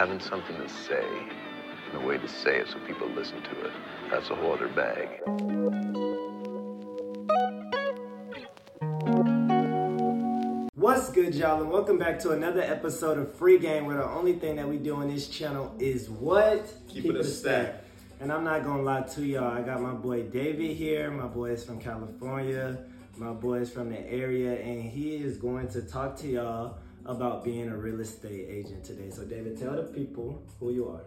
having something to say and a way to say it so people listen to it, that's a whole other bag. What's good, y'all, and welcome back to another episode of Free Game, where the only thing that we do on this channel is what? Keep it a stack. And I'm not gonna lie to y'all, I got my boy David here. My boy is from California. My boy is from the area, and he is going to talk to y'all about being a real estate agent today. So, David, tell the people who you are.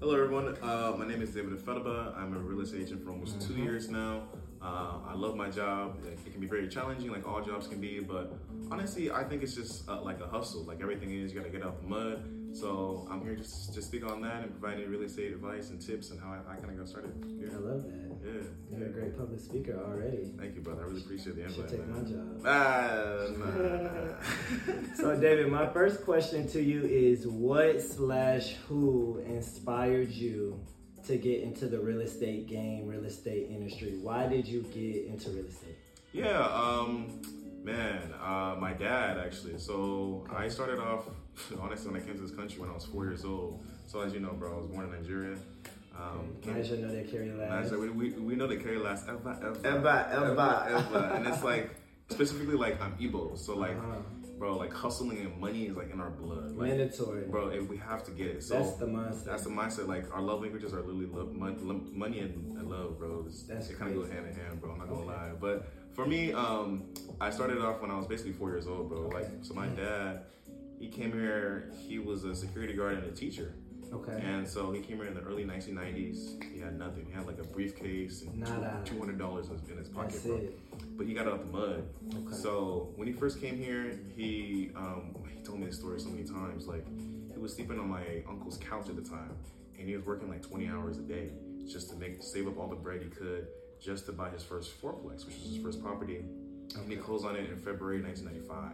Hello, everyone. Uh, my name is David Ifediba. I'm a real estate agent for almost two years now. Uh, I love my job. It can be very challenging, like all jobs can be, but honestly, I think it's just uh, like a hustle. Like everything is, you gotta get out the mud. So I'm here just to speak on that and provide any real estate advice and tips and how I, I kind of got started. I love that. Yeah. You're a great public speaker already. Thank you, brother. I really appreciate the You should invite. take my job. Ah, nah. So, David, my first question to you is what slash who inspired you to get into the real estate game, real estate industry? Why did you get into real estate? Yeah, um, man, uh, my dad actually. So I started off, honestly, when I came to this country when I was four years old. So as you know, bro, I was born in Nigeria. Um, I should know that carry last. Nigeria, we, we, we know they carry last ever, ever, Ever, ever. ever. and it's like, specifically like I'm Igbo. So like, Uh-huh. bro, like hustling and money is like in our blood. Like, Mandatory. bro, if we have to get it. So That's the mindset. That's the mindset. Like our love languages are literally love, mon- money and, and love, bro. It's, That's it kind of go hand in hand, bro. I'm not gonna Okay. lie. But for me, um, I started off when I was basically four years old, bro. Like, so my dad, he came here. He was a security guard and a teacher. Okay. And so he came here in the early 1990s. He had nothing. He had like a briefcase and Nada. two hundred dollars in his pocket, That's bro. it. But he got out of the mud. Okay. So when he first came here, he um, he told me this story so many times. Like he was sleeping on my uncle's couch at the time, and he was working like 20 hours a day just to make save up all the bread he could just to buy his first fourplex, which was his first property. And he closed on it in February 1995.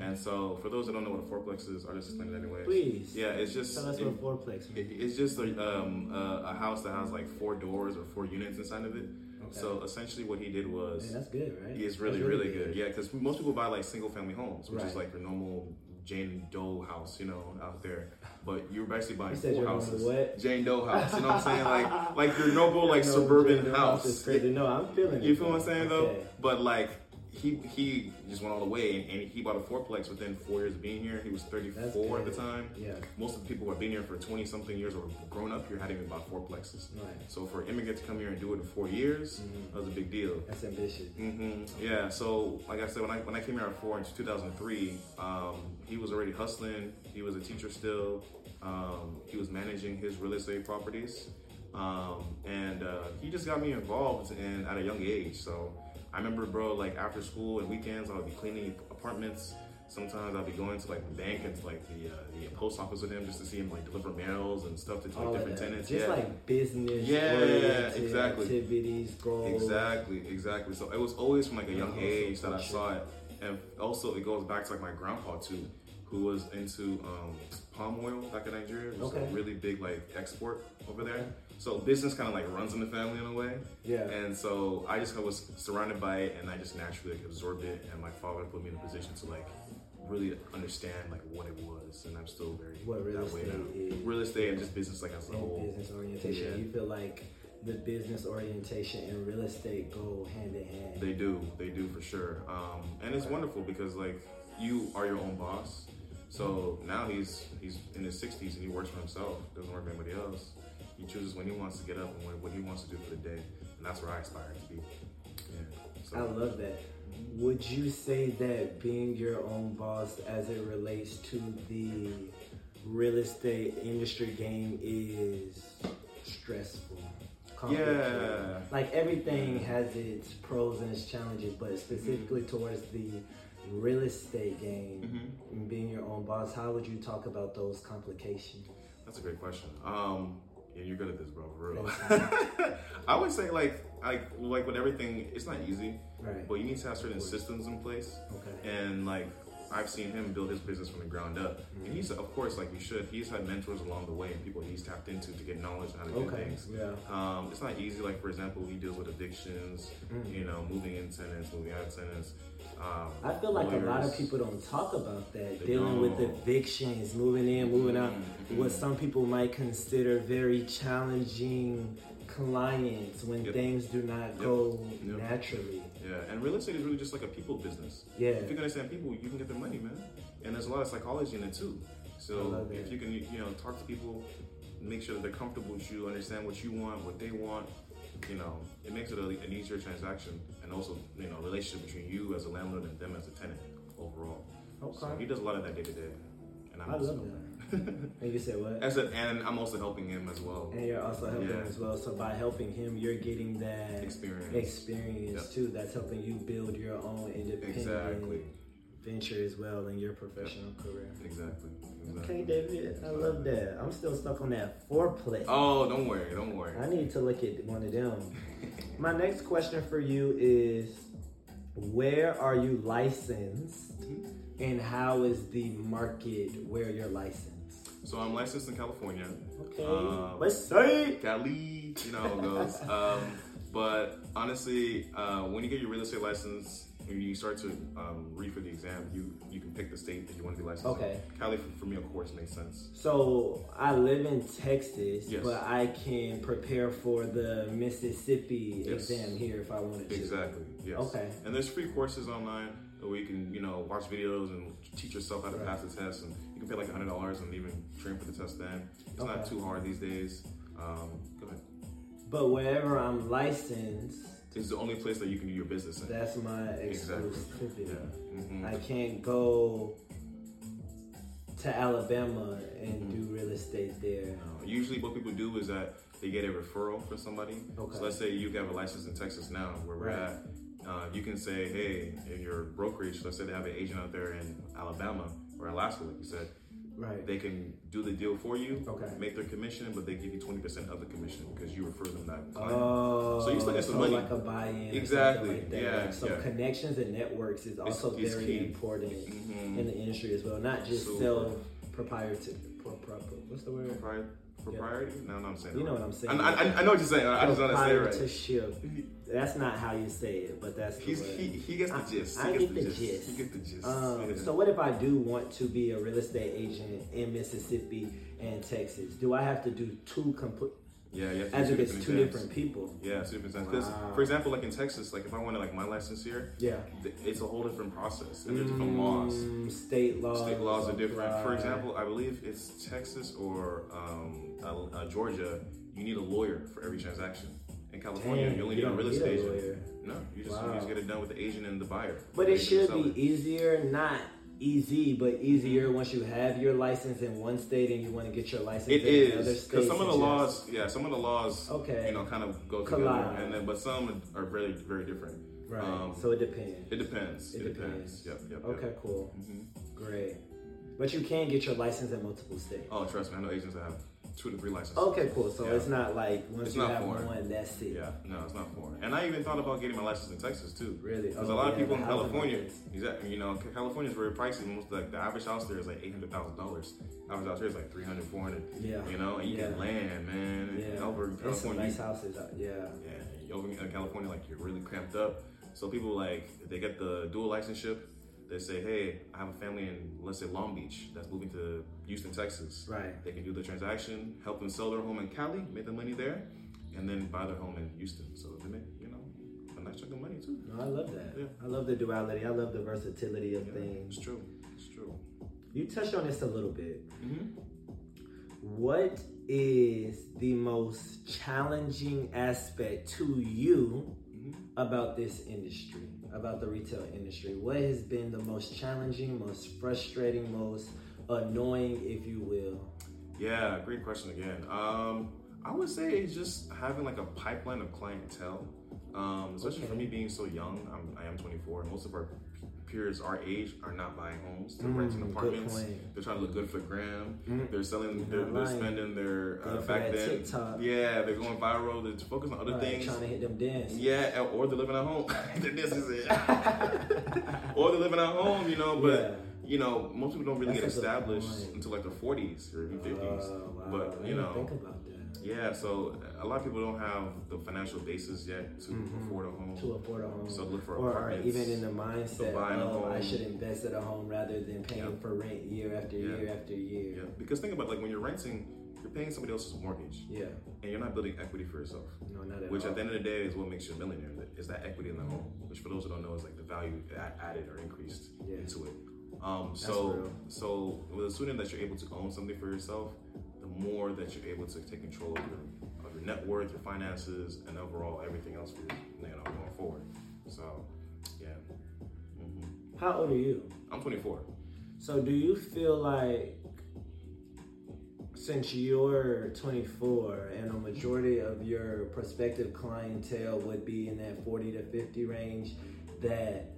And so, for those that don't know what a fourplex is, I'll just explain it anyway. Please. Yeah, it's just Tell us it- what fourplex it, it's just a, um, a, a house that has like four doors or four units inside of it. Okay. So essentially, what he did was Hey, that's good, right? it's really, That's really good. Yeah, because most people buy like single family homes, which Right. is like your normal Jane Doe house, you know, out there. But you're basically buying You said four houses. what? Jane Doe house. You know what I'm saying? Like, like your noble like No, suburban Jane house. crazy. No, I'm feeling it. You feel what I'm saying though? Okay. But like he he just went all the way and, and he bought a fourplex within four years of being here. He was 34 at the time. Yeah. Most of the people who have been here for 20 something years or grown up here hadn't even bought fourplexes. Right. So for an immigrant to come here and do it in four years, that was a big deal. That's ambitious. Mm-hmm. Yeah. So, like I said, when I when I came here at four in 2003, um, he was already hustling. He was a teacher still. Um, he was managing his real estate properties, um, and uh, he just got me involved in at a young age. So, I remember, bro, like after school and weekends, I would be cleaning apartments. Sometimes I'd be going to like the bank and to like the uh, the post office with him just to see him like deliver mails and stuff to like of different tenants. Just yeah. like business Yeah, oriented exactly. activities, goals. Exactly, exactly. So it was always from like a young Yeah, age that I saw it, and also it goes back to like my grandpa too, who was into um, palm oil back in Nigeria. It was Okay. a really big like export over there. So business kind of like runs in the family in a way. Yeah. And so I just was surrounded by it, and I just naturally like, absorbed it. And my father put me in a position to like really understand like what it was, and I'm still very What real that way now. is. Real estate and just business like as a whole. business orientation. Yeah. You feel like the business orientation and real estate go hand in hand. They do, they do for sure. Um, and it's wonderful because like you are your own boss. So now he's he's in his 60s and he works for himself. Doesn't work for anybody else. He chooses when he wants to get up and what, what he wants to do for the day, and that's where I aspire to be. Yeah. So, I love that. Would you say that being your own boss as it relates to the real estate industry game is stressful? Yeah. Like everything has its pros and its challenges, but specifically towards the real estate game Mm-hmm. and being your own boss, how would you talk about those complications? That's a great question. Um, yeah, you're good at this, bro. For real. I would say like like like with everything, it's not easy, Right. but you need to have certain systems in place. Okay. And like I've seen him build his business from the ground up, and he's of course like you should. He's had mentors along the way and people he's tapped into to get knowledge on how to do Okay. things. Yeah. Um, it's not easy. Like for example, he deals with evictions. Mm. You know, moving in tenants, moving out tenants. Um, I feel like a lot of people don't talk about that. Dealing with don't. evictions, moving in, moving out. Mhm. What some people might consider very challenging clients when Yep. things do not Yep. go Yep. naturally. Yeah, and real estate is really just like a people business. Yeah. If you can understand people, you can get their money, man. And there's a lot of psychology in it too. So if you can, you know, talk to people, make sure that they're comfortable with you, understand what you want, what they want, you know, it makes it a, an easier transaction, and also, you know, relationship between you as a landlord and them as a tenant overall. Okay. So he does a lot of that day to day, and I'm I also love And you said what? As a, and I'm also helping him as well. And you're also helping Yeah. as well. So by helping him, you're getting that Experience. experience Yep. too. That's helping you build your own independent Exactly. Venture as well in your professional career. Exactly. exactly. Okay, David, I love that. I'm still stuck on that foreplay. Oh, don't worry, don't worry. I need to look at one of them. My next question for you is where are you licensed and how is the market where you're licensed? So I'm licensed in California. Okay. Um, Let's say Cali, you know how it goes. um, but honestly, uh, when you get your real estate license, when you start to um, read for the exam, you you can pick the state that you want to be licensed. in. Okay. Cali for, for me, of course, makes sense. So I live in Texas, Yes. but I can prepare for the Mississippi Yes. exam here if I wanted to. Exactly. Yes. Okay. And there's free courses online where you can, you know, watch videos and teach yourself how to Right. pass the test, and you can pay like hundred dollars and even train for the test. Then it's not too hard these days. Um, go ahead. But wherever I'm licensed, It's the only place that you can do your business in. that's my Exactly. exclusivity. Yeah. hmm I can't go to Alabama and Mm-hmm. do real estate there. Uh, usually, what people do is that they get a referral for somebody. Okay. So let's say you have a license in Texas now, where we're Right. at. Uh, you can say, hey, in your brokerage, let's say they have an agent out there in Alabama or Alaska, like you said, Right. they can do the deal for you, Okay. make their commission, but they give you 20% of the commission because you refer them that client. Oh, So you still get some so money. like a buy-in, Exactly. Like that. Yeah, So yeah. connections and networks is also it's very important Mhm. in the industry as well. Not just Super. self proprietary. Pro, pro, pro, what's the word? Propri- propriety? No, no, I'm saying You know what I'm saying. I, I, I know what you're saying. I just don't understand it right. That's not how you say it, but that's the he, he gets the I- gist. I he get gets the gist. He gets the gist. Um, Yeah. so what if I do want to be a real estate agent in Mississippi and Texas? Do I have to do two complete? Yeah, to As if it's two different people. Yeah, two different. Because, Wow. for example, like in Texas, like if I wanted like my license here, Yeah. th- it's a whole different process and there's different laws. Mm, State laws. State laws are different. For example, I believe it's Texas or um, uh, uh, Georgia. You need a lawyer for every transaction. In California, you only you need a real estate agent. lawyer. No, you just, Wow. you just get it done with the agent and the buyer. But it should be easier, not easy, but easier Mm-hmm. once you have your license in one state and you want to get your license It in is because some of the laws, yeah, some of the laws, Okay. you know, kind of go Collide. together, and then but some are very, very different. Right. Um, so it depends. It depends. It It, depends. depends. Yep. Yep. yep. Okay, cool. Mhm. Great. But you can get your license in multiple states. Oh, trust me, I know agents that have two to three licenses. Okay, cool. So Yeah. it's not like once It's you have foreign. one, that's it. Yeah, no, it's not foreign. And I even thought about getting my license in Texas too. Really? Because Oh, a lot of people in California, exactly, you know, California is very pricey. Most like the average house there is like eight hundred thousand dollars. Average house here is like 300, 400. Yeah. You know, and you Yeah. get land, man. Yeah. Over in California, nice houses. uh, Yeah. yeah, over in California, like you're really cramped up. So people like they get the dual licenseship. They say, hey, I have a family in let's say Long Beach that's moving to Houston, Texas. Right. They can do the transaction, help them sell their home in Cali, make the money there, and then buy their home in Houston. So they make you know a nice chunk of money too. No, I love that. Yeah. I love the duality. I love the versatility of Yeah, things. it's true. It's true. You touched on this a little bit. Mm-hmm. What is the most challenging aspect to you Mhm. about this industry, about the retail industry? What has been the most challenging, most frustrating, most annoying, if you will? Yeah, great question again. Um, I would say it's just having like a pipeline of clientele, um, especially for me being so young. I'm, I am 24. Most of our peers our age are not buying homes. They're Mm, renting apartments. They're trying to look good for gram. Mm. They're selling. They're, they're spending their uh, back that then. TikTok. Yeah, they're going viral. They're focused on other Right, things. trying to hit them dance. Yeah, or they're living at home. this is it. or they're living at home, you know. But you know, most people don't really That's get established until like the 40s or even 50s. Oh, wow. But you know, think about that. yeah. So a lot of people don't have the financial basis yet to Mhm. afford a home. To afford a home. So look for or even in the mindset of I should invest in a home rather than paying Yeah. for rent year after Yeah. year after year. yeah, because think about like when you're renting, you're paying somebody else's mortgage, Yeah. and you're not building equity for yourself. No, not at all. Which all. at the end of the day is what makes you a millionaire. Is that equity in the home? Which for those who don't know is like the value added or increased Yeah. into it. Um, so so with a student that you're able to own something for yourself, the more that you're able to take control of your of your net worth, your finances, and overall everything else for you, you know going forward. So yeah, hmm How old are you? I'm 24. So do you feel like since you're 24 and a majority of your prospective clientele would be in that 40 to 50 range that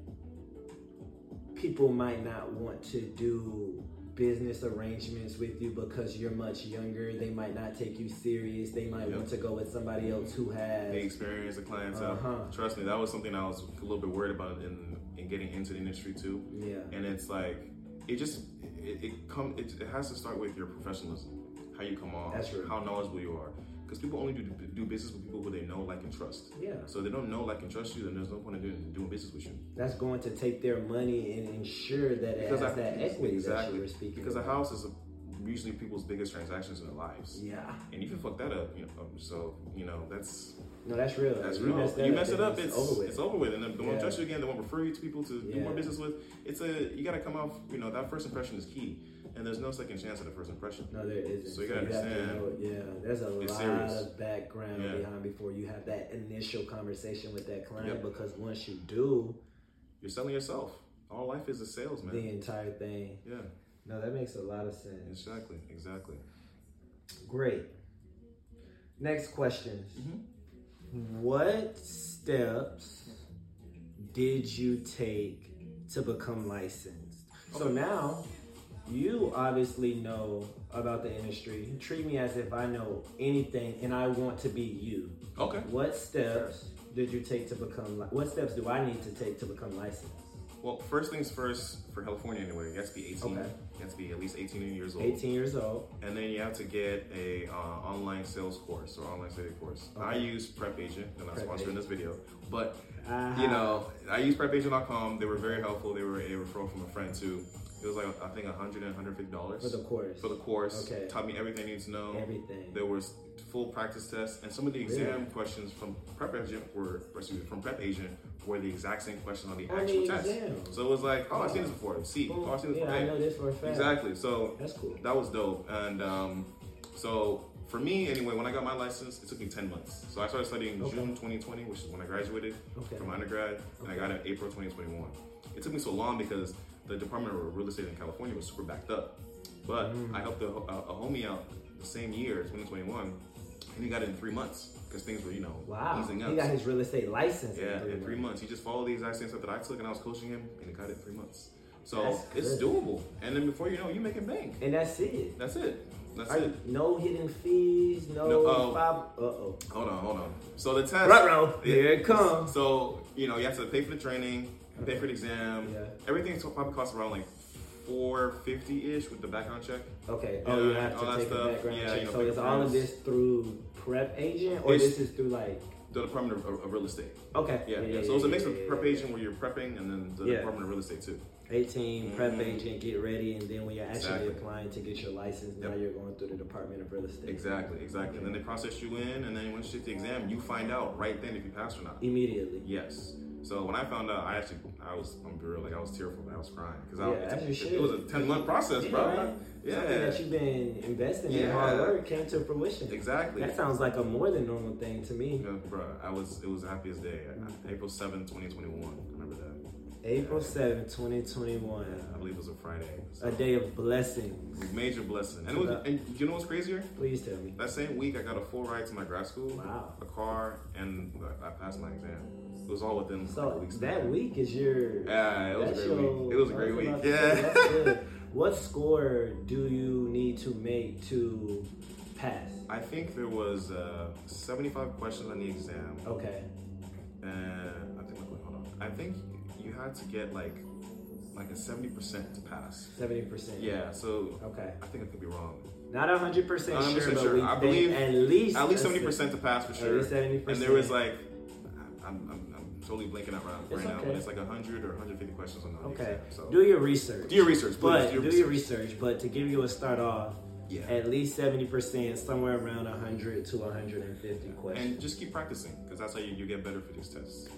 people might not want to do business arrangements with you because you're much younger they might not take you serious they might Yep. want to go with somebody else who has The experience, the clientele. Uh-huh. Trust me, that was something I was a little bit worried about in in getting into the industry too. yeah and it's like it just it, it come it, it has to start with your professionalism how you come off how knowledgeable you are because people only do do business with people who they know like and trust. Yeah. So if they don't know like and trust you then there's no point in doing, doing business with you. That's going to take their money and ensure that it has I- that equity that exactly you were speaking because a house is a, usually people's biggest transactions in their lives. Yeah. and you can fuck that up you know um, so you know that's No, that's real. that's you real. Mess that you mess it up it's over with. it's over with. And they won't Yeah. trust you again they won't refer you to people to do more business with it's a you got to come off you know that first impression is key and there's no second chance at a first impression No, there isn't. So you gotta to understand, know- yeah, there's a lot serious. of background Yeah. behind before you have that initial conversation with that client. Yep. Because once you do, You're selling yourself. All life is a sales, man. the entire thing. Yeah, No, that makes a lot of sense. exactly, exactly. Great. Next question. Mhm. What steps did you take to become licensed? So now you obviously know about the industry. Treat me as if I know anything and I want to be you. Okay. What steps did you take to become li- what steps do I need to take to become licensed? Well, first things first, for California anyway, you have to be 18. Okay. You have to be at least 18 years old. 18 years old. And then you have to get a uh, online sales course or online sales course. I use Prep Agent. They're not Prep sponsoring Agent. this video, but Ah. you know, I use prepagent.com. They were very helpful. They were a referral from a friend too. It was like I think 100 and 150 dollars for the course. for the course. Okay. Taught me everything I need to know. Everything. There was full practice tests, and some of the exam Really? questions from Prep Agent were, excuse me, from Prep Agent were the exact same question on the On the actual test. exam. So it was like, oh, I've seen this before. See, Boom. oh, I've seen this yeah, before. I know this for a fact. Exactly. So That's cool. that was dope. And um, so for me, anyway, when I got my license, it took me 10 months. So I started studying Okay. June 2020, which is when I graduated Okay. from undergrad, and I got it April 2021. It took me so long because the Department of Real Estate in California was super backed up. But Mm. I helped a, a, a homie out the same year, 2021, and he got it in three months because things were, you know, Wow. easing up. He got his real estate license. Yeah, in in three months. He just followed the exact same stuff that I took, and I was coaching him, and he got it in three months. So it's doable. And then before you know, you make making bank. And that's it. That's it. That's Are it. no hidden fees, no, No, oh. five. Uh oh. Hold on, hold on. So the test. Ruh-roh. Here it comes. So you know, you have to pay for the training, you pay for the exam. Yeah. Everything probably costs around like four fifty ish with the background check. Okay. Yeah, oh, you have to take a background Yeah, check. you know, so is all of this through prep agent, or It's- this is through like? The Department of, of, Real Estate. Okay. Yeah, yeah. So it's a mix yeah, of yeah, prep yeah. agent where you're prepping, and then the Yeah. Department of Real Estate too. 18 prep Mhm. agent, get ready, and then when you're actually Exactly. applying to get your license, now you're going through the Department of Real Estate. Exactly, exactly. And then they process you in, and then once you take the exam, you find out right then if you pass or not. Immediately. Yes. So when I found out, I actually, I was, I'm real, like I was tearful, I was crying because Yeah, it, it, it was a 10 month process, bro. man. Yeah. Something that you've been investing in hard work came to fruition. Exactly. That sounds like a more than normal thing to me. Yeah, bro, I was, it was the happiest day. April 7th, 2021. I remember that. April 7th, 2021. I believe it was a Friday. So A day of blessings. it was a major blessing. And, it was, and you know what's crazier? Please tell me. That same week, I got a full ride to my grad school, Wow. a car, and I passed my exam. It was all within like, So week's that week is your. Yeah, it was a great your- week. It was a great week. Yeah. What score do you need to make to pass? I think there was uh, 75 questions on the exam, Okay. and I think hold on. I think you had to get like like a seventy percent to pass. Seventy percent. Yeah, so Okay. I think I could be wrong. Not hundred percent 100% sure, but we I believe at least At least seventy percent to pass for At sure. least 70%. And there was like, I'm, I'm, I'm totally blanking out right, It's right now, but it's like hundred or 150 questions on the Okay. exam. So Do your research. Do your research, please. But Do your do your research. research. But to give you a start off, yeah. at least seventy percent, somewhere around hundred to hundred and fifty questions. And just keep practicing because that's how you, you get better for these tests.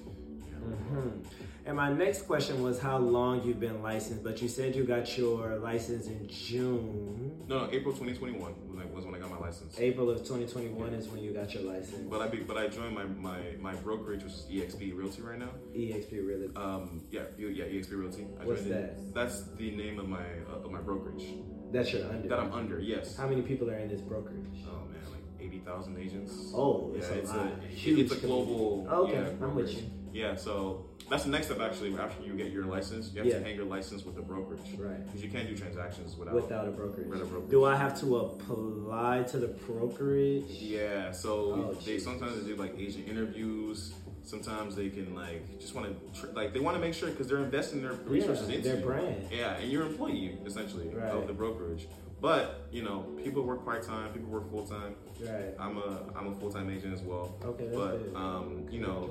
Mhm. And my next question was how long you've been licensed, but you said you got your license in June. No, no, April 2021 was, when I got my license. April of 2021 is when you got your license. But I be, but I joined my, my, my brokerage, which is EXP Realty right now. EXP really. Um, yeah, yeah, EXP Realty. I What's that? That's the name of my uh, of my brokerage That's your under. that I'm under. Yes. How many people are in this brokerage? Oh man, like eighty thousand agents. Oh, yeah, it's a it's lot. a Huge it's a global. Okay, yeah, I'm with you. Yeah, so that's the next step actually. After you get your license, you have Yeah. to hang your license with the brokerage. Right. Because you can't do transactions without. Without a brokerage. Without a brokerage. Do I have to apply to the brokerage? Yeah, so Oh, they sometimes they do like agent interviews. Sometimes they can like just want to tr- like they want to make sure because they're investing their resources Yeah, into their you. brand. Yeah, and you're employee essentially Right. of the brokerage. But you know, people work part time, people work full time. Right. I'm a I'm a full time agent as well. Okay, but good. um, you know,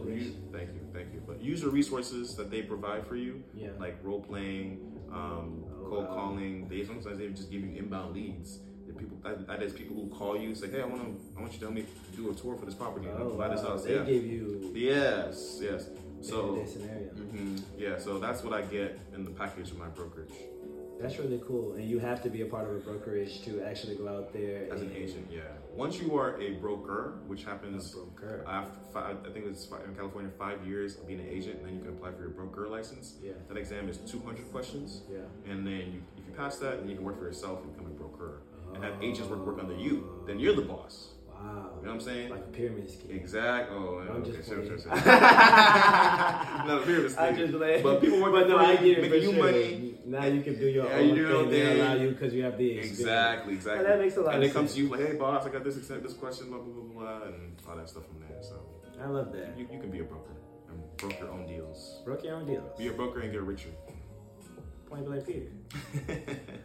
thank you, thank you. But use the resources that they provide for you, Yeah. like role playing, um, Oh, cold wow. calling. They sometimes they just give you inbound leads. The people that, that is people who call you say, hey, I want to I want you to help me do a tour for this property. Oh, buy this wow. house. They yeah. give you Yes, yes. So, that scenario. mhm, yeah. So that's what I get in the package of my brokerage That's really cool. And you have to be a part of a brokerage to actually go out there as an agent. Yeah. Once you are a broker, which happens broker. after five, I think it's five, in California five years of being an agent, and then you can apply for your broker license. Yeah. That exam is 200 questions, Yeah. and then you, if you pass that, then you can work for yourself and become a broker, oh. and have agents work work under you. Then you're the boss. Wow. You know what I'm saying? Like a pyramid scheme. Exact. Oh, I'm okay. just Sure, sure, playing. sure. no, pyramid I scheme. just like, But people work but no, for I you, get it making you sure. money. Now you can do your Yeah, own you do your thing. They thing. allow you because you have the experience. Exactly, exactly. And that makes a lot And of they come sense. to you like, "Hey, boss, I got this extent, this question, blah blah blah blah," and all that stuff from there. So I love that. you, you can be a broker and broker your own deals. Broke your own deals. Be a broker and get richer. Point blank period.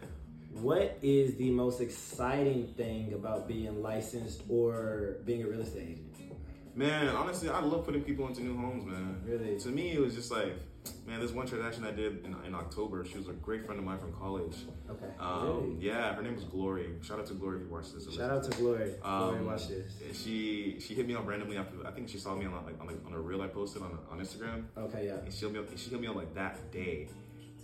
What is the most exciting thing about being licensed or being a real estate agent? Man, honestly, I love putting people into new homes, man. Really? To me, it was just like, man, this one transaction I did in, in October. She was a great friend of mine from college. Okay. Um, really? Yeah, her name was Glory. Shout out to Glory if you watch this. Shout out to Glory. Glory, Um, watch this. She she hit me up randomly after I think she saw me on like on a, on a reel I posted on on Instagram. Okay, yeah. And she hit me up. She hit me up like that day.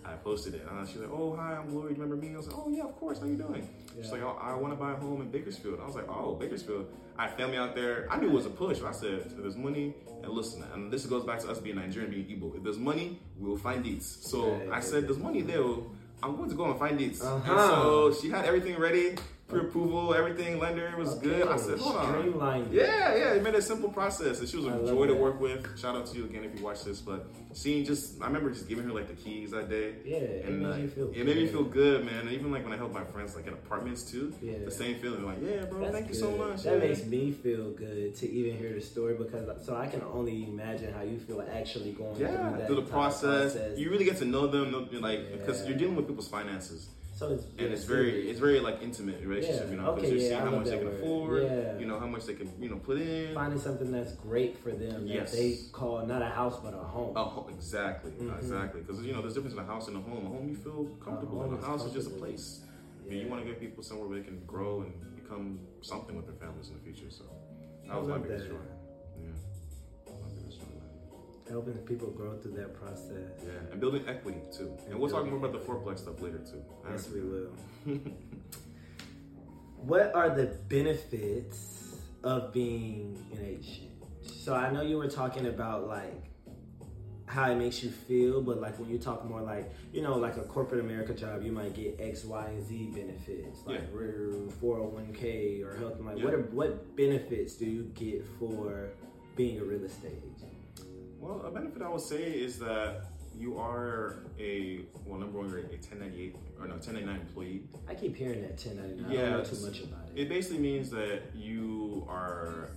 I posted it. And she was like, "Oh hi, I'm you remember me?" I was like, "Oh yeah, of course. How you doing?" She's like, oh, "I want to buy a home in Bakersfield." I was like, "Oh, Bakersfield." I had family out there. I knew it was a push. I said, "If there's money, and listen, and this goes back to us being Nigerian, being Igbo. If there's money, we will find deeds." So Right. I said, "There's money there. I'm going to go and find deeds." Uh-huh. And so she had everything ready, pre-approval, everything. Lender was good. I said, "Hold on." Yeah, yeah, it made a simple process. And she was a I joy to work with. Shout out to you again if you watch this. But seeing just, I remember just giving her like the keys that day. Yeah, it and made like, you feel it made me good. feel good, man. And even like when I help my friends like in apartments too, Yeah. the same feeling. Like, yeah, bro, That's thank you so much. That yeah. makes me feel good to even hear the story because so I can only imagine how you feel actually going yeah, through that through the entire process, you really get to know them, like because Yeah. you're dealing with people's finances, so it's and it's very, it's very like intimate relationship, Yeah. you know, because Okay, you're yeah, seeing how much they can word. afford, Yeah. you know, how much they can, you know, put in. finding something that's great for them Yes. that they call not a house but a home. Oh, exactly, Mhm. exactly. Because you know, there's a difference in a house and a home. A home you feel comfortable, home and a is house is just a place. I mean, you want to get people somewhere where they can grow and become something with their families in the future. So that was my biggest joy. Helping people grow through that process. Yeah, and building equity too. And, And we'll talk more about the fourplex stuff later too. Yes, we will. what are the benefits of being an agent? So I know you were talking about like how it makes you feel, but like when you talk more like you know like a corporate America job, you might get X, Y, and Z benefits like four hundred one k or health. Like what Yeah. are, what benefits do you get for being a real estate agent? Well, a benefit I would say is that you are a well, number one, you're a 1098 or no 1099 employee. I keep hearing that ten ninety nine. I Yeah, don't know too much about it. It basically means that you are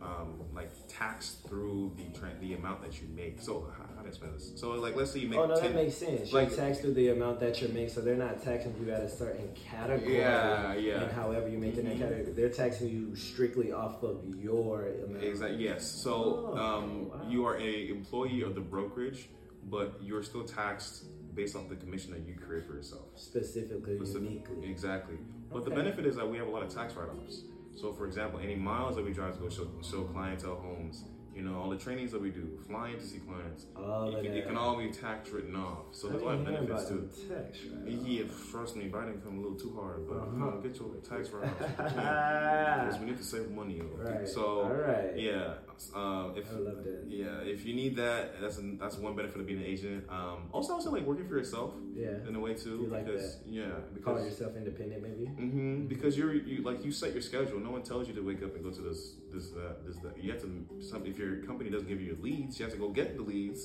um, like taxed through the the amount that you make. So how, how do I explain this? So like let's say you make Oh no, 10 that makes sense. like- You're taxed through the amount that you make, so they're not taxing you at a certain category. Yeah, yeah. And however you make in that category, they're taxing you strictly off of your amount. Exactly. Yes. So Oh, um, wow. you are a employee of the brokerage, but you're still taxed based off the commission that you create for yourself. Specifically, Specific- uniquely. Exactly. But the benefit is that we have a lot of tax write-offs. So, for example, any miles that we drive to go show, show clientele homes, you know, all the trainings that we do, flying to see clients, All it can, it can all be tax written off. So there's a lot of benefits too. tax, right? Yeah, trust me, Biden come a little too hard, but Uh-huh. get your tax write-offs. Because we need to save money. Okay? Right. So, All right. yeah, uh, if I love that. yeah, if you need that, that's an, that's one benefit of being an agent. Um, also, also like working for yourself Yeah. in a way too, You like because yeah, Call yourself independent, maybe. Mm-hmm. because you're you like you set your schedule. No one tells you to wake up and go to this this that this that. You have to some if your company doesn't give you your leads, you have to go get the leads,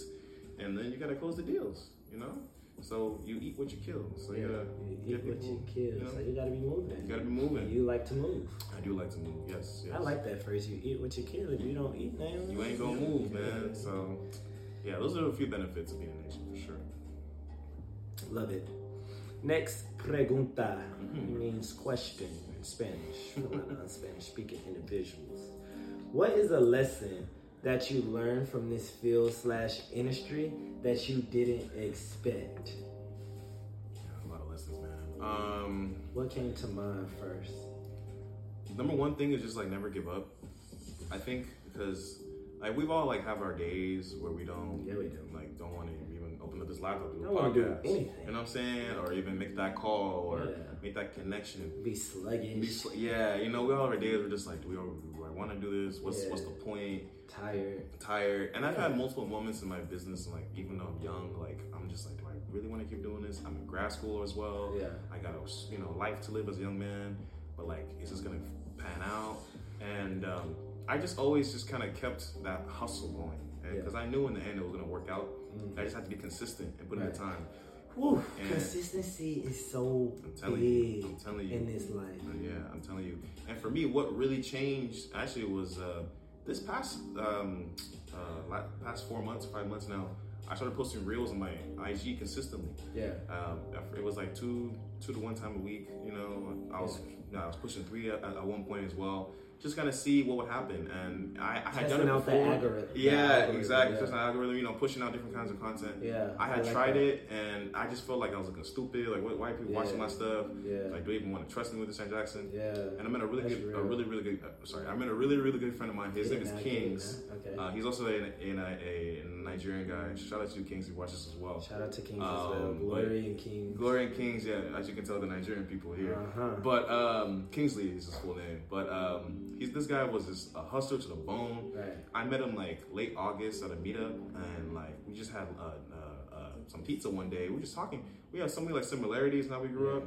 and then you gotta close the deals. You know, so you eat what you kill. So you gotta you eat what you kill, you know? so you gotta be moving. You gotta be moving. You like to move. I do like to move. Yes, yes. I like that phrase. You eat what you kill. If you don't eat, man, You ain't gonna move, man. So yeah, those are a few benefits of being an agent for sure. Love it. Next pregunta Mhm. means question in Spanish for non-Spanish speaking individuals. What is a lesson that you learn from this field slash industry that you didn't expect? Yeah, a lot of lessons, man. Um, What came to mind first? number one thing is just like never give up. I think because like we've all like have our days where we don't Yeah, we do. like don't want to open this laptop do a Don't do anything. You know what I'm saying? Or even make that call or Yeah. make that connection. Be sluggish, Be sl- yeah, you know, we all our days. We're just like, do we all, do I want to do this? What's Yeah. what's the point? tired. tired. And I've had multiple moments in my business, and like even though I'm young, like I'm just like, do I really want to keep doing this? I'm in grad school as well. Yeah. I got a you know life to live as a young man, but like, is this gonna pan out? And um, I just always just kind of kept that hustle going, Yeah. because I knew in the end it was gonna work out. Mm. I just have to be consistent and put in the time. Consistency is so I'm telling big you, I'm telling you. in this life. Yeah, I'm telling you. And for me, what really changed actually was uh, this past um, uh, past four months, five months now. I started posting reels on my IG consistently. Yeah. Um, it was like two two to one time a week. You know, I was I was pushing three at, at one point as well. Just kind of see what would happen, and I, I had done it before. Yeah, exactly. yeah. Testing the algorithm. You know, pushing out different kinds of content. Yeah, I had I like tried that. it, and I just felt like I was looking stupid. Like, why, why are people Yeah. watching my stuff? Yeah. Like, do they even want to trust me with this Jackson? Yeah. And I met a really That's good, a really, really good. Uh, sorry, I met a really, really good friend of mine. His Get name is now, get it Kings. Okay. Uh, he's also a, in a, a Nigerian guy. Shout out to Kings. He watches as well. Shout out to Kings as well. um, Glory and Kings. Glory and Kings. Yeah, as you can tell, the Nigerian people here. Uh-huh. But um, Kingsley is his full name. But um, he's this guy was just a hustler to the bone. Right. I met him like late August at a meetup, and like we just had uh, uh, uh, some pizza one day. We were just talking. We have so many like similarities in how we grew up,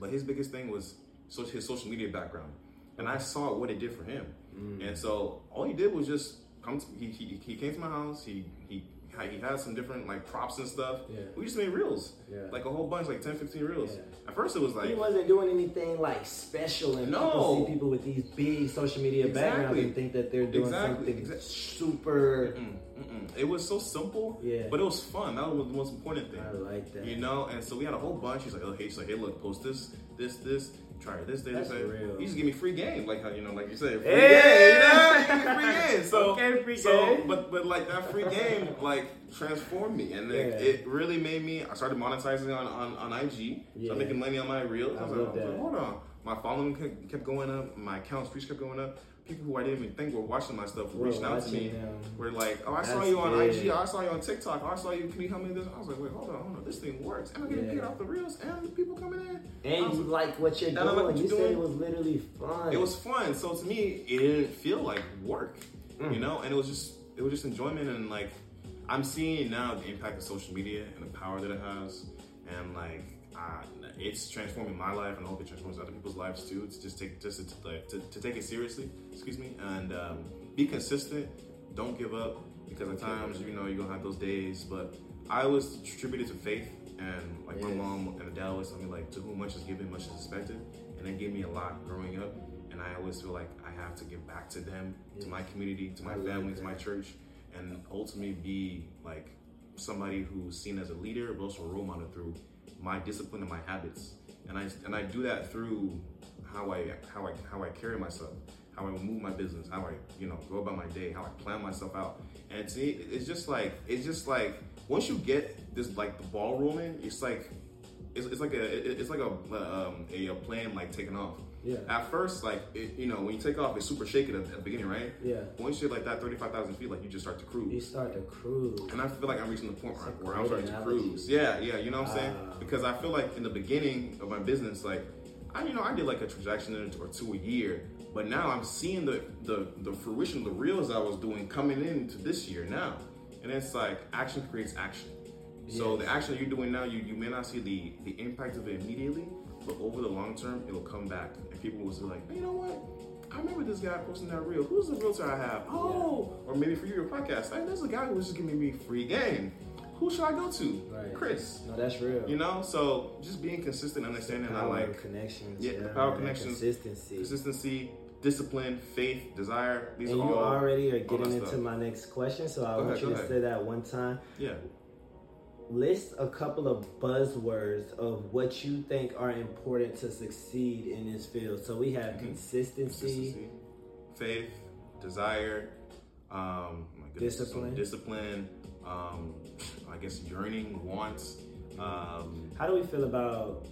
but his biggest thing was so his social media background, and I saw what it did for him. Mm. And so all he did was just come. To, he, he he came to my house. He he he had some different like props and stuff. Yeah. We just made reels, Yeah. like a whole bunch, like 10, 15 reels. Yeah. At first it was like he wasn't doing anything like special, and No. people see people with these big social media backgrounds and think that they're doing Exactly. something Exact- super. Mm, mm-mm. It was so simple, Yeah. but it was fun. That was the most important thing. I like that. You know, and so we had a whole bunch. He's like, oh, hey, he's like, hey, look, post this, this, this, try this day, this That's day. real. He just give me free game, like how you know, like you said, free Hey! game, you know, He give me free game. So, Okay, free so, game. but but like that free game, like transformed me, and it, Yeah. it really made me. I started monetizing on on, on IG. Yeah. So I'm making money on my reels. I I was, like, I was like, hold on, my following kept, kept going up, my accounts reach kept going up. People who I didn't even think were watching my stuff were reaching out to me. them. We're like, oh, I saw you on big. IG. I saw you on TikTok. I saw you. Can you help me with this? I was like, wait, hold on, hold on. This thing works. And I'm getting Yeah. paid off the reels and the people coming in. And was you like what you're I like doing. what you you're said doing. it was literally fun. It was fun. So to me, it didn't feel like work, Mm. you know. And it was just, it was just enjoyment and like, I'm seeing now the impact of social media and the power that it has, and like, uh, it's transforming my life, and I hope it transforms other people's lives too. To just take, just to, like, to, to take it seriously, excuse me, and um, be consistent. Don't give up because at times, you know, you're gonna have those days. But I was attributed to faith, and like my mom and dad always told me like, to whom much is given, much is expected, and that gave me a lot growing up. And I always always feel like I have to give back to them, Yeah. to my community, to my I family, to my church, and ultimately be like somebody who's seen as a leader, but also a role model through my discipline and my habits. And I and I do that through how I how I how I carry myself, how I move my business, how I you know go about my day, how I plan myself out. And me, it's just like it's just like once you get this like the ball rolling, it's like it's, it's like a it- it's like a um, a, plane like taking off. Yeah. At first, like it, you know, when you take off, it's super shaky at the beginning, right? Yeah. Once you're like that thirty five thousand feet, like you just start to cruise. You start to cruise. And I feel like I'm reaching the point where, where I'm starting to cruise. Yeah, yeah, you know what I'm saying? Wow. Because I feel like in the beginning of my business, like I, you know, I did like a transaction or two a year, but now I'm seeing the the the fruition, the reels I was doing coming into this year now, and it's like action creates action. So Yes. the action you're doing now, you you may not see the the impact of it immediately, but over the long term, it'll come back, people will say like, hey, you know what? I remember this guy posting that reel. Who's the realtor I have? Oh, or maybe for you, your podcast. Hey, there's a guy who was just giving me free game. Who should I go to? Right. Chris. No, that's real. You know, so just being consistent, understanding I like connections. Yeah, the power connections. Consistency. consistency, discipline, faith, desire. These and are you all already are getting into stuff. my next question, so I Go want ahead, you to ahead. say that one time. yeah. List a couple of buzzwords of what you think are important to succeed in this field. So we have Mhm. consistency, Consistency, faith, desire, um, goodness, Discipline. discipline. Um, I guess yearning, wants, um, How do we feel about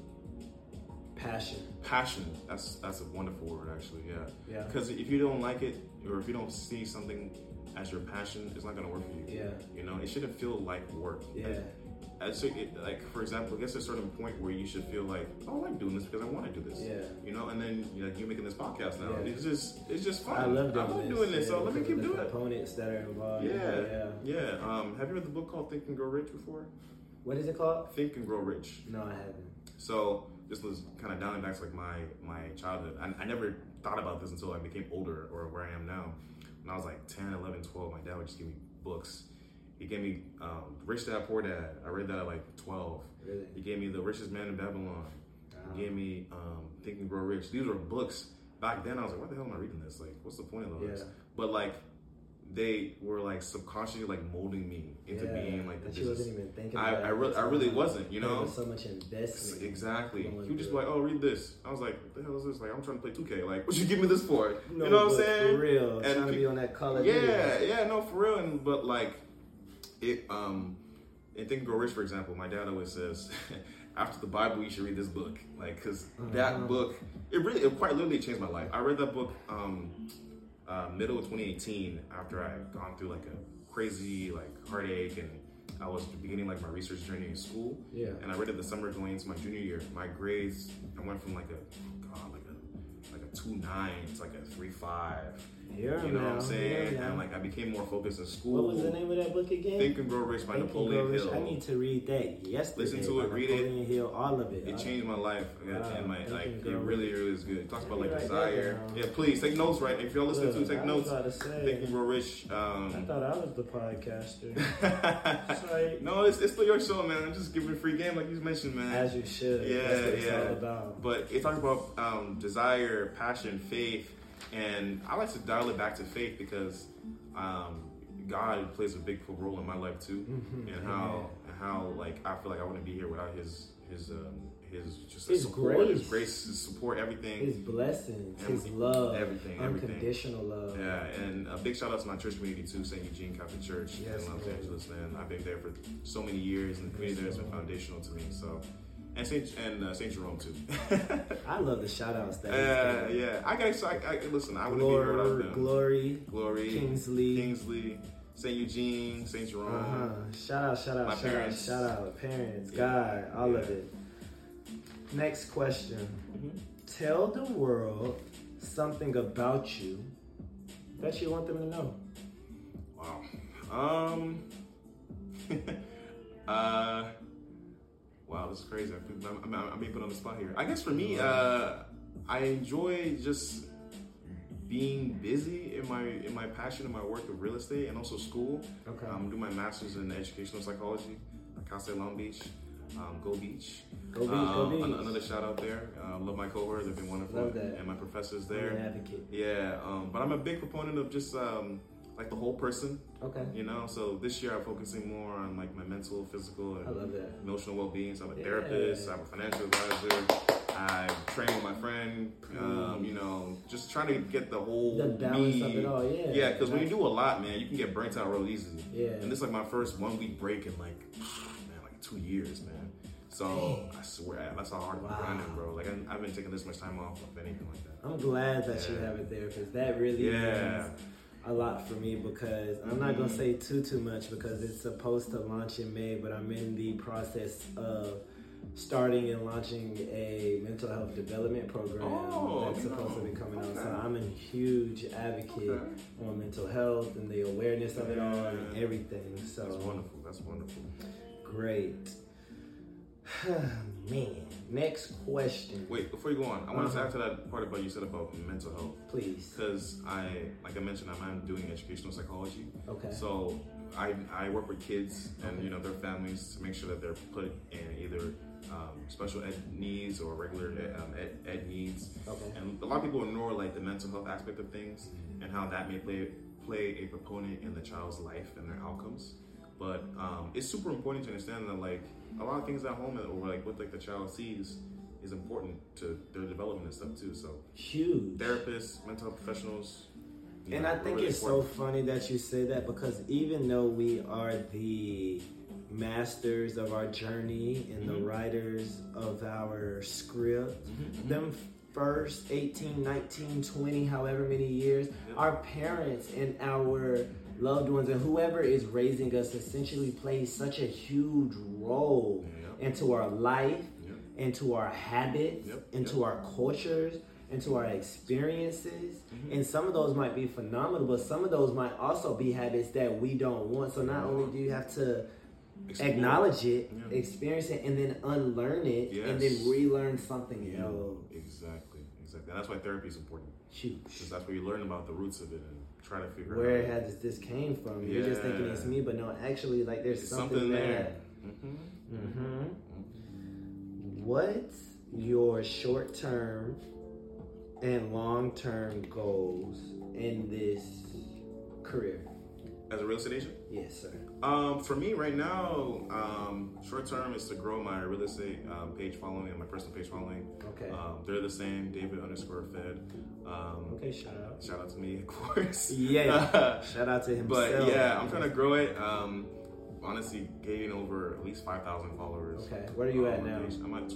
passion? passion. That's that's a wonderful word, actually. Yeah. Yeah. Because if you don't like it, or if you don't see something as your passion, it's not gonna work for you. Yeah. You know, it shouldn't feel like work. Yeah. A it- like for example, I guess a certain point where you should feel like, oh, I'm doing this because I want to do this. Yeah. You know, and then you know, you're making this podcast now. Yeah. It's just, it's just fun. I love doing I love this. doing this. yeah, so let me keep doing it. Components that are involved. Yeah. yeah. Yeah. Um, have you read the book called Think and Grow Rich before? What is it called? Think and Grow Rich. No, I haven't. So this was kind of down back to like my my childhood. I, I never thought about this until I became older or where I am now. When I was like 10, 11, 12, my dad would just give me books. He gave me um, Rich Dad Poor Dad. I read that at like 12. Really? He gave me The Richest Man in Babylon. He gave me um, Think and Grow Rich. These were books. Back then, I was like, what the hell am I reading this? Like, what's the point of all this? Yeah. But like, they were like subconsciously like molding me into yeah. being like the you business. wasn't even thinking I, about. I, the I really wasn't, you know? was so much investment. Exactly. He would just be like, "Oh, read this." I was like, "What the hell is this?" Like, I'm trying to play 2K. Like, what you give me this for? No, you know what I'm saying? For real. And trying to be on that color. Yeah, Duty. yeah, no, for real. And but like, it um and think grow rich for example my dad always says after the bible you should read this book. Like because mm-hmm. that book it really it quite literally changed my life. I read that book um uh, middle of 2018 after I'd gone through like a crazy like heartache and i was beginning like my research journey in school. Yeah. And i read it the summer going into my junior year. My grades i went from like a god like a like a 2 9 to like a 3 5 yeah, you know man. what I'm saying? Yeah, yeah. And like I became more focused in school. What was the name of that book again? Think and Grow Rich by Think Napoleon Hill. I need to read that yesterday. Listen to it, read Napoleon it. Hill, all of it. It changed my life wow. and uh, my like and it really, really is good. It talks about like right desire. There, yeah, please take notes. Right, if y'all listening to, take notes. Say, Think and Grow Rich. Um, I thought I was the podcaster. like, no, it's, it's still your show, man. I'm just giving free game, like you mentioned, man. As you should. Yeah, yeah. It's but it talks about um, desire, passion, faith and I like to dial it back to faith because um, God plays a big role in my life too, Mhm. and how and how like I feel like I wouldn't be here without His His um, His just His support, grace. His grace, His support, everything. His blessings, Every- his love, everything, everything. unconditional love. yeah, and a big shout out to my church community too, St. Eugene Catholic Church Yes, in Los Angeles, man. I've been there for so many years, and the community there has been foundational to me. So, and Saint and uh, Saint Jerome too. I love the shout outs that Uh, yeah, I got. I, I, listen, I wouldn't be without Glory, them. Glory, Glory, Kingsley. Kingsley, Saint Eugene, Saint Jerome. Uh-huh. Shout out, shout out, My shout parents. out, shout out, parents, Yeah. God, all of it. Next question. Mhm. Tell the world something about you that you want them to know. Wow. Um. uh. Wow, this is crazy. I'm, I'm, I'm being put on the spot here. I guess for me, uh, I enjoy just being busy in my in my passion in my work of real estate and also school. Okay. I'm doing my master's in educational psychology at Cal State Long Beach. um, Go Beach. Go Beach, go Um, Beach. Another shout out there. Uh, love my cohort. They've been wonderful. Love that. And my professors there. advocate. Yeah. Um, but I'm a big proponent of just um, like the whole person, Okay. you know? So this year I'm focusing more on like my mental, physical, I and love that. emotional well-being. So I'm a Yeah. therapist. I'm a financial advisor. I train with my friend. Um, you know, just trying to get the whole The balance me. of it all, yeah. Yeah, because when you do a lot, man, you can get burnt out real easy. Yeah. And this is like my first one week break in like, man, like two years, man. So I swear, that's how hard I'm grinding, bro. Like I, I haven't taken this much time off of anything like that. I'm glad that you have a therapist. that really Yeah. means a lot for me because I'm not gonna say too too much because it's supposed to launch in May, but I'm in the process of starting and launching a mental health development program Oh, that's supposed to be coming out. So I'm a huge advocate Okay. on mental health and the awareness of it all and everything. So That's wonderful. That's wonderful. great. Man, next question, Wait, before you go on, I wanted to Uh-huh. add to that part about you said about mental health. please. Because I, like I mentioned, I'm, I'm doing educational psychology. Okay. So I, I work with kids and you know their families to make sure that they're put in either um, special ed needs or regular ed, um, ed, ed needs. Okay. And a lot of people ignore like the mental health aspect of things and how that may play play a proponent in the child's life and their outcomes. But um, it's super important to understand that like a lot of things at home or like what like the child sees is important to their development and stuff too. So Huge. therapists, mental health professionals. And know, I think really it's so funny that you say that because even though we are the masters of our journey and the Mhm. writers of our script, Mhm. them first 18, 19, 20, however many years, Yep. our parents and our loved ones and whoever is raising us essentially plays such a huge role Yep. into our life Yep. into our habits, Yep, into our cultures, into our experiences. Mhm. And some of those might be phenomenal, but some of those might also be habits that we don't want. So not only do you have to Explore. acknowledge it, Yeah. experience it, and then unlearn it, and then relearn something Yeah, else. exactly, exactly. And that's why therapy is important because that's where you learn about the roots of it and try to figure Where out has this came from? You're just thinking it's me, but no, actually, like there's something, something there. there. Mm-hmm. hmm What's your short term and long term goals in this career? As a real estate agent, Yes, sir. um, for me right now, um, short term is to grow my real estate um, page following and my personal page following. Okay. Um, they're the same, David underscore Fed. Um, okay, shout out. Shout out to me, of course. Yeah. Shout out to him. But yeah, I'm trying to grow it. Um, honestly, gaining over at least 5,000 followers. Okay, where are you at now? page. I'm at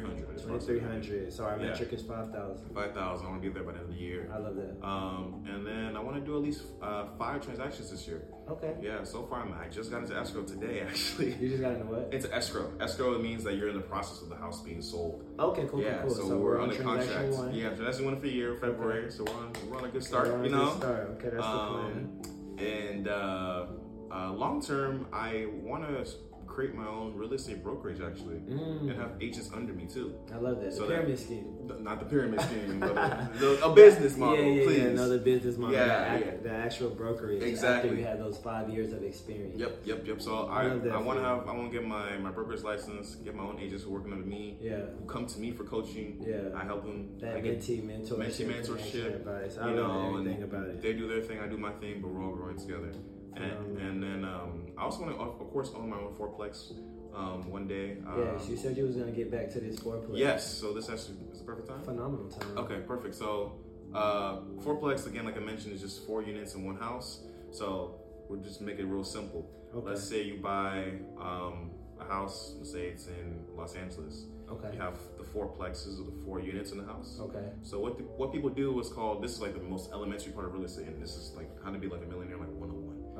2,300. 2300. So our Yeah. metric is 5000. 5,000. I want to be there by the end of the year. I love that. Um, and then I want to do at least uh, five transactions this year. Okay. Yeah, so far I'm, I just got into escrow today, actually. You just got into what? Into escrow. Escrow means that you're in the process of the house being sold. Okay, cool, yeah, cool, cool. so, we're, on on the contract. one. Yeah, transaction one for the year, February. So we're on, we're on a good start, We're on a you good know? Start. Okay, that's the plan. Um, and uh, uh, long term, I want to create my own real estate brokerage actually, and Mm, have agents under me too. I love that. so the that- pyramid scheme. Th- Not the pyramid scheme, but the, a business model, yeah, yeah, please. yeah. Another business model. Yeah, the, yeah. the actual brokerage. Exactly. After you had those five years of experience. Yep, yep, yep. So I I, I want to have, I want to get my my broker's license, get my own agents who are working under me, Yeah. who come to me for coaching. Yeah. I help them. That I get, mentee mentorship. mentee mentorship, Advice. I you know, everything and about it. they do their thing, I do my thing, but we're all growing together. And, and then um, I also want to, of course, own my own fourplex um, one day. yes, Um, you said you was gonna get back to this fourplex. Yes, so this actually is the perfect time. Phenomenal time. Okay, perfect. So, uh, fourplex again, like I mentioned, is just four units in one house. So we'll just make it real simple. Okay. Let's say you buy um, a house. Let's say it's in Los Angeles. Okay. You have the fourplexes or the four units in the house. Okay. So what the, what people do is called this is like the most elementary part of real estate, and this is like how to be like a millionaire, like 101.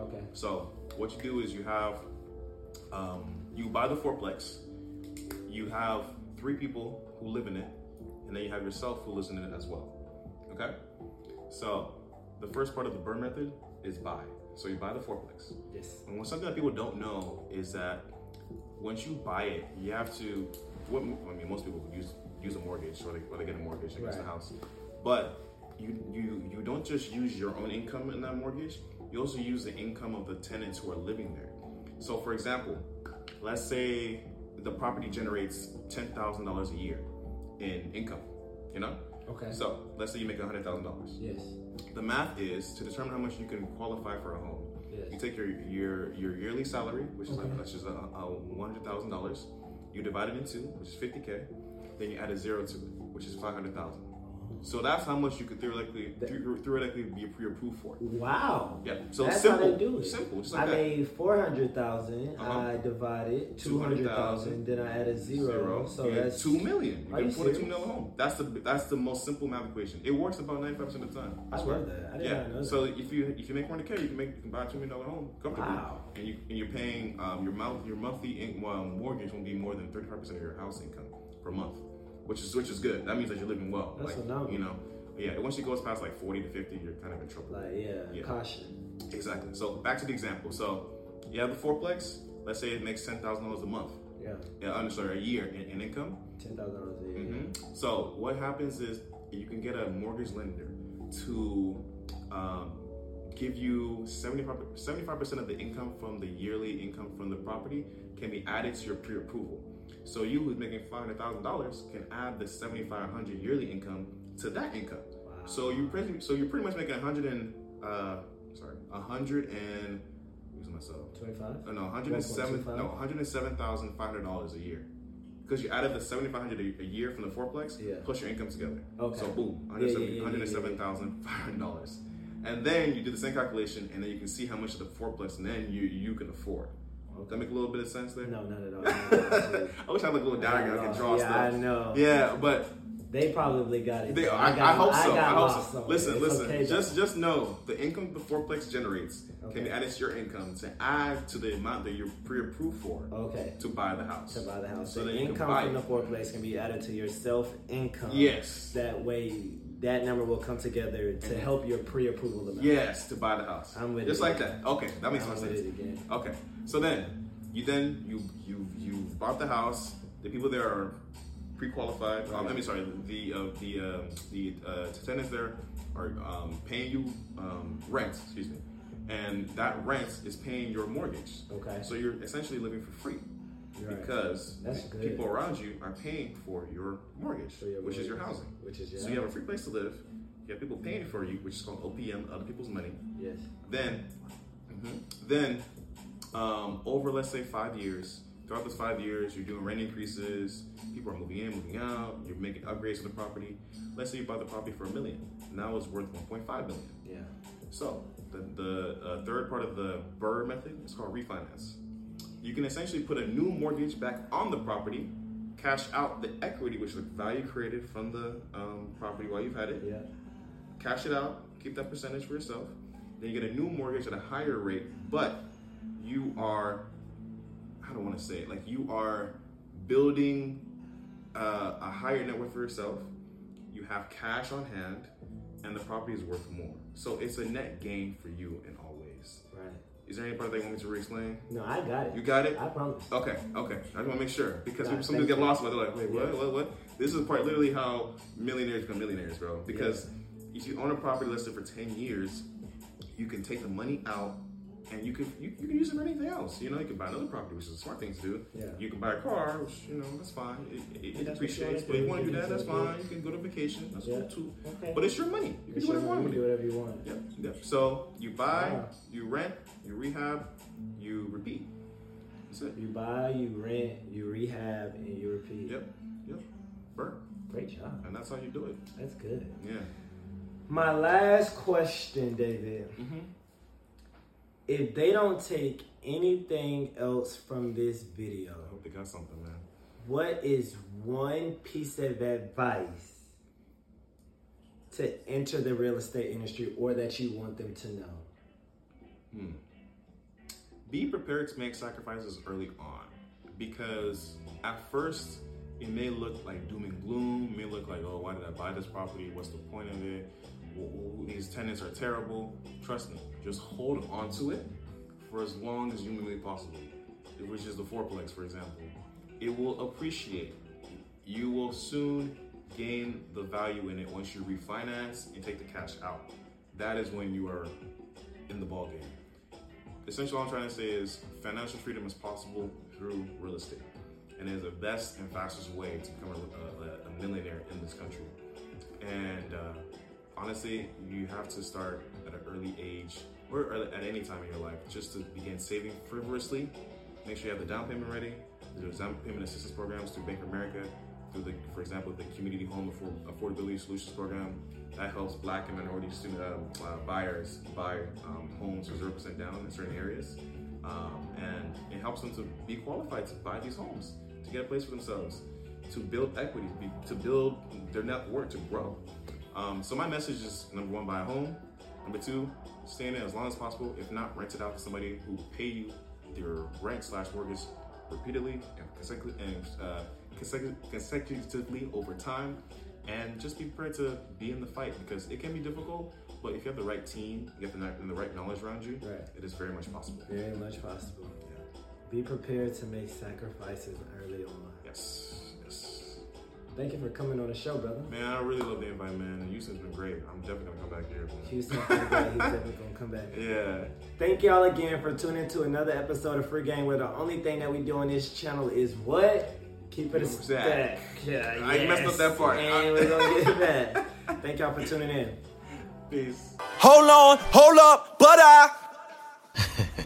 Okay. So what you do is you have um, you buy the fourplex. You have three people who live in it, and then you have yourself who lives in it as well. Okay. So the first part of the BRRRR method is buy. So you buy the fourplex. Yes. And what something that people don't know is that once you buy it, you have to. What I mean, most people use use a mortgage or they, or they get a mortgage against the Right. house, but you you you don't just use your own income in that mortgage. You also use the income of the tenants who are living there. So, for example, let's say the property generates ten thousand dollars a year in income. You know. Okay. So let's say you make hundred thousand dollars. yes. The math is to determine how much you can qualify for a home. Yes. You take your your your yearly salary, which is Okay. like that's just uh, uh, a, a hundred thousand dollars. You divide it in two, which is fifty k. Then you add a zero to it, which is five hundred thousand. So that's how much you could theoretically theoretically be pre-approved for. Wow. Yeah. So That's simple. how they do it. Simple. Just like I that. made four hundred thousand. Uh-huh. I divided two hundred thousand. Then I added zero. So yeah, that's two million. You Are can you afford a two serious? million home. That's the that's the most simple math equation. It works about ninety five percent of the time. I swear. love that. I yeah. know that. So if you if you make hundred k, you can make you can buy a two million dollar home comfortably. Wow. And you and you're paying um, your month your monthly in, well, mortgage won't be more than thirty five percent of your house income per month, which is which is good. That means that you're living well. That's like, phenomenal. You know. Yeah. Once it goes past like forty to fifty, you're kind of in trouble. like yeah, Yeah. caution. Exactly. So back to the example. So you have the fourplex. Let's say it makes ten thousand dollars a month. Yeah. Yeah, I'm sorry, a year in, in income. Ten thousand dollars a year. Mhm. So what happens is you can get a mortgage lender to um, give you 75 percent of the income from the yearly income from the property can be added to your pre-approval. So you who's making five hundred thousand dollars can add the seventy five hundred yearly income to that income. Wow. So you pretty so you're pretty much making a hundred and uh, sorry a hundred and losing myself. Twenty five. Uh, no, 107 1.25? no, 107,500 dollars a year. Because you added the 7,500 a a year from the fourplex Yeah. plus your income together. Okay. So boom, yeah, yeah, yeah, yeah, yeah. 107,500 dollars. And then you do the same calculation, and then you can see how much of the fourplex, and then you you can afford. Does that make a little bit of sense there? No, not at all. Not at all. I wish I had like a little diagram I could draw yeah, stuff. I know. Yeah, but They probably got it. they, I, I, got- hope so. I, hope so. Listen, It's listen. okay, just just know the income the fourplex generates Okay. can be added to your income to add to the amount that you're pre-approved for okay. to buy the house. To buy the house, So the then you can income from the fourplex can be added to your self income. Yes. That way, that number will come together to help your pre-approval amount. Yes, to buy the house. I'm with Just it. like that. Okay, that makes I'm sense. it again. Okay, so then you then you you you bought the house. The people there are pre-qualified. Um, I mean, sorry, the uh, the uh, the uh, tenants there are um, paying you um, rent. Excuse me, and that rent is paying your mortgage. Okay. So you're essentially living for free. Right. Because people around you are paying for your mortgage, For your which is your housing. Which is your So you have a free place to live. You have people paying for you, which is called OPM, other people's money. Yes. Then, mhm, then um, over let's say five years, throughout those five years, you're doing rent increases. People are moving in, moving out. You're making upgrades to the property. Let's say you bought the property for a million. Now it's worth 1.5 million. Yeah. So the, the uh, third part of the BRRRR method is called refinance. You can essentially put a new mortgage back on the property, cash out the equity, which is the value created from the um, property while you've had it, Yeah. cash it out, keep that percentage for yourself. Then you get a new mortgage at a higher rate, but you are, I don't want to say it, like you are building uh, a higher net worth for yourself. You have cash on hand, and the property is worth more. So it's a net gain for you in all ways. Right. Is there any part that you want me to re-explain? No, I got it. You got it? I promise. Okay, okay. I just want to make sure because Nah, people get lost. They're like, wait, what, Yeah. what, what? This is part literally how millionaires become millionaires, bro. Because if you own a property listed for ten years, you can take the money out and you can you, you can use it for anything else. You know, you can buy another property, which is a smart thing to do. Yeah. You can buy a car, which you know that's fine. It, it, it That's what you appreciates. But if you want to do that, that's fine. You can go to vacation. That's Yeah. cool too. Okay. But it's your money. You can do whatever you want do whatever you want. Yep, yep. So you buy, Wow. you rent, you rehab, you repeat. That's it. You buy, you rent, you rehab, and you repeat. Yep, yep. BRRRR. Great job. And that's how you do it. That's good. Yeah. My last question, David. Mm-hmm. If they don't take anything else from this video, I hope they got something, man. what is one piece of advice to enter the real estate industry or that you want them to know? Hmm. Be prepared to make sacrifices early on because at first it may look like doom and gloom. It may look like, oh, why did I buy this property? What's the point of it? These tenants are terrible. Trust me, just hold on to it for as long as humanly possible, which is the fourplex, for example. It will appreciate. You will soon gain the value in it once you refinance and take the cash out. That is when you are in the ball game essentially, all I'm trying to say is financial freedom is possible through real estate, and it is the best and fastest way to become a, a, a millionaire in this country. And uh, honestly, you have to start at an early age or at any time in your life just to begin saving frivolously. Make sure you have the down payment ready. There's down payment assistance programs through Bank of America, through the, for example, the Community Home Affordability Solutions Program. That helps Black and minority student uh, uh, buyers buy um, homes zero percent down in certain areas, um, and it helps them to be qualified to buy these homes, to get a place for themselves, to build equity, to build their net worth, to grow. Um, so my message is number one, buy a home. Number two, stay in it as long as possible. If not, rent it out to somebody who will pay you your rent slash mortgage repeatedly and, consecutively, and uh, consecutively over time. And just be prepared to be in the fight because it can be difficult, but if you have the right team, you have the, the right knowledge around you, right. it is very much possible. Very much possible. Yeah. Be prepared to make sacrifices early on. Yes. Thank you for coming on the show, brother. Man, I really love the invite, man. Houston's been great. I'm definitely gonna come back here. Houston's been great. He's definitely gonna come back. Yeah. Thank y'all again for tuning to another episode of Free Game, where the only thing that we do on this channel is what? Keep it a stack. Yeah, I yes. messed up that part. And we're gonna get back. Thank y'all for tuning in. Peace. Hold on, hold up, but I.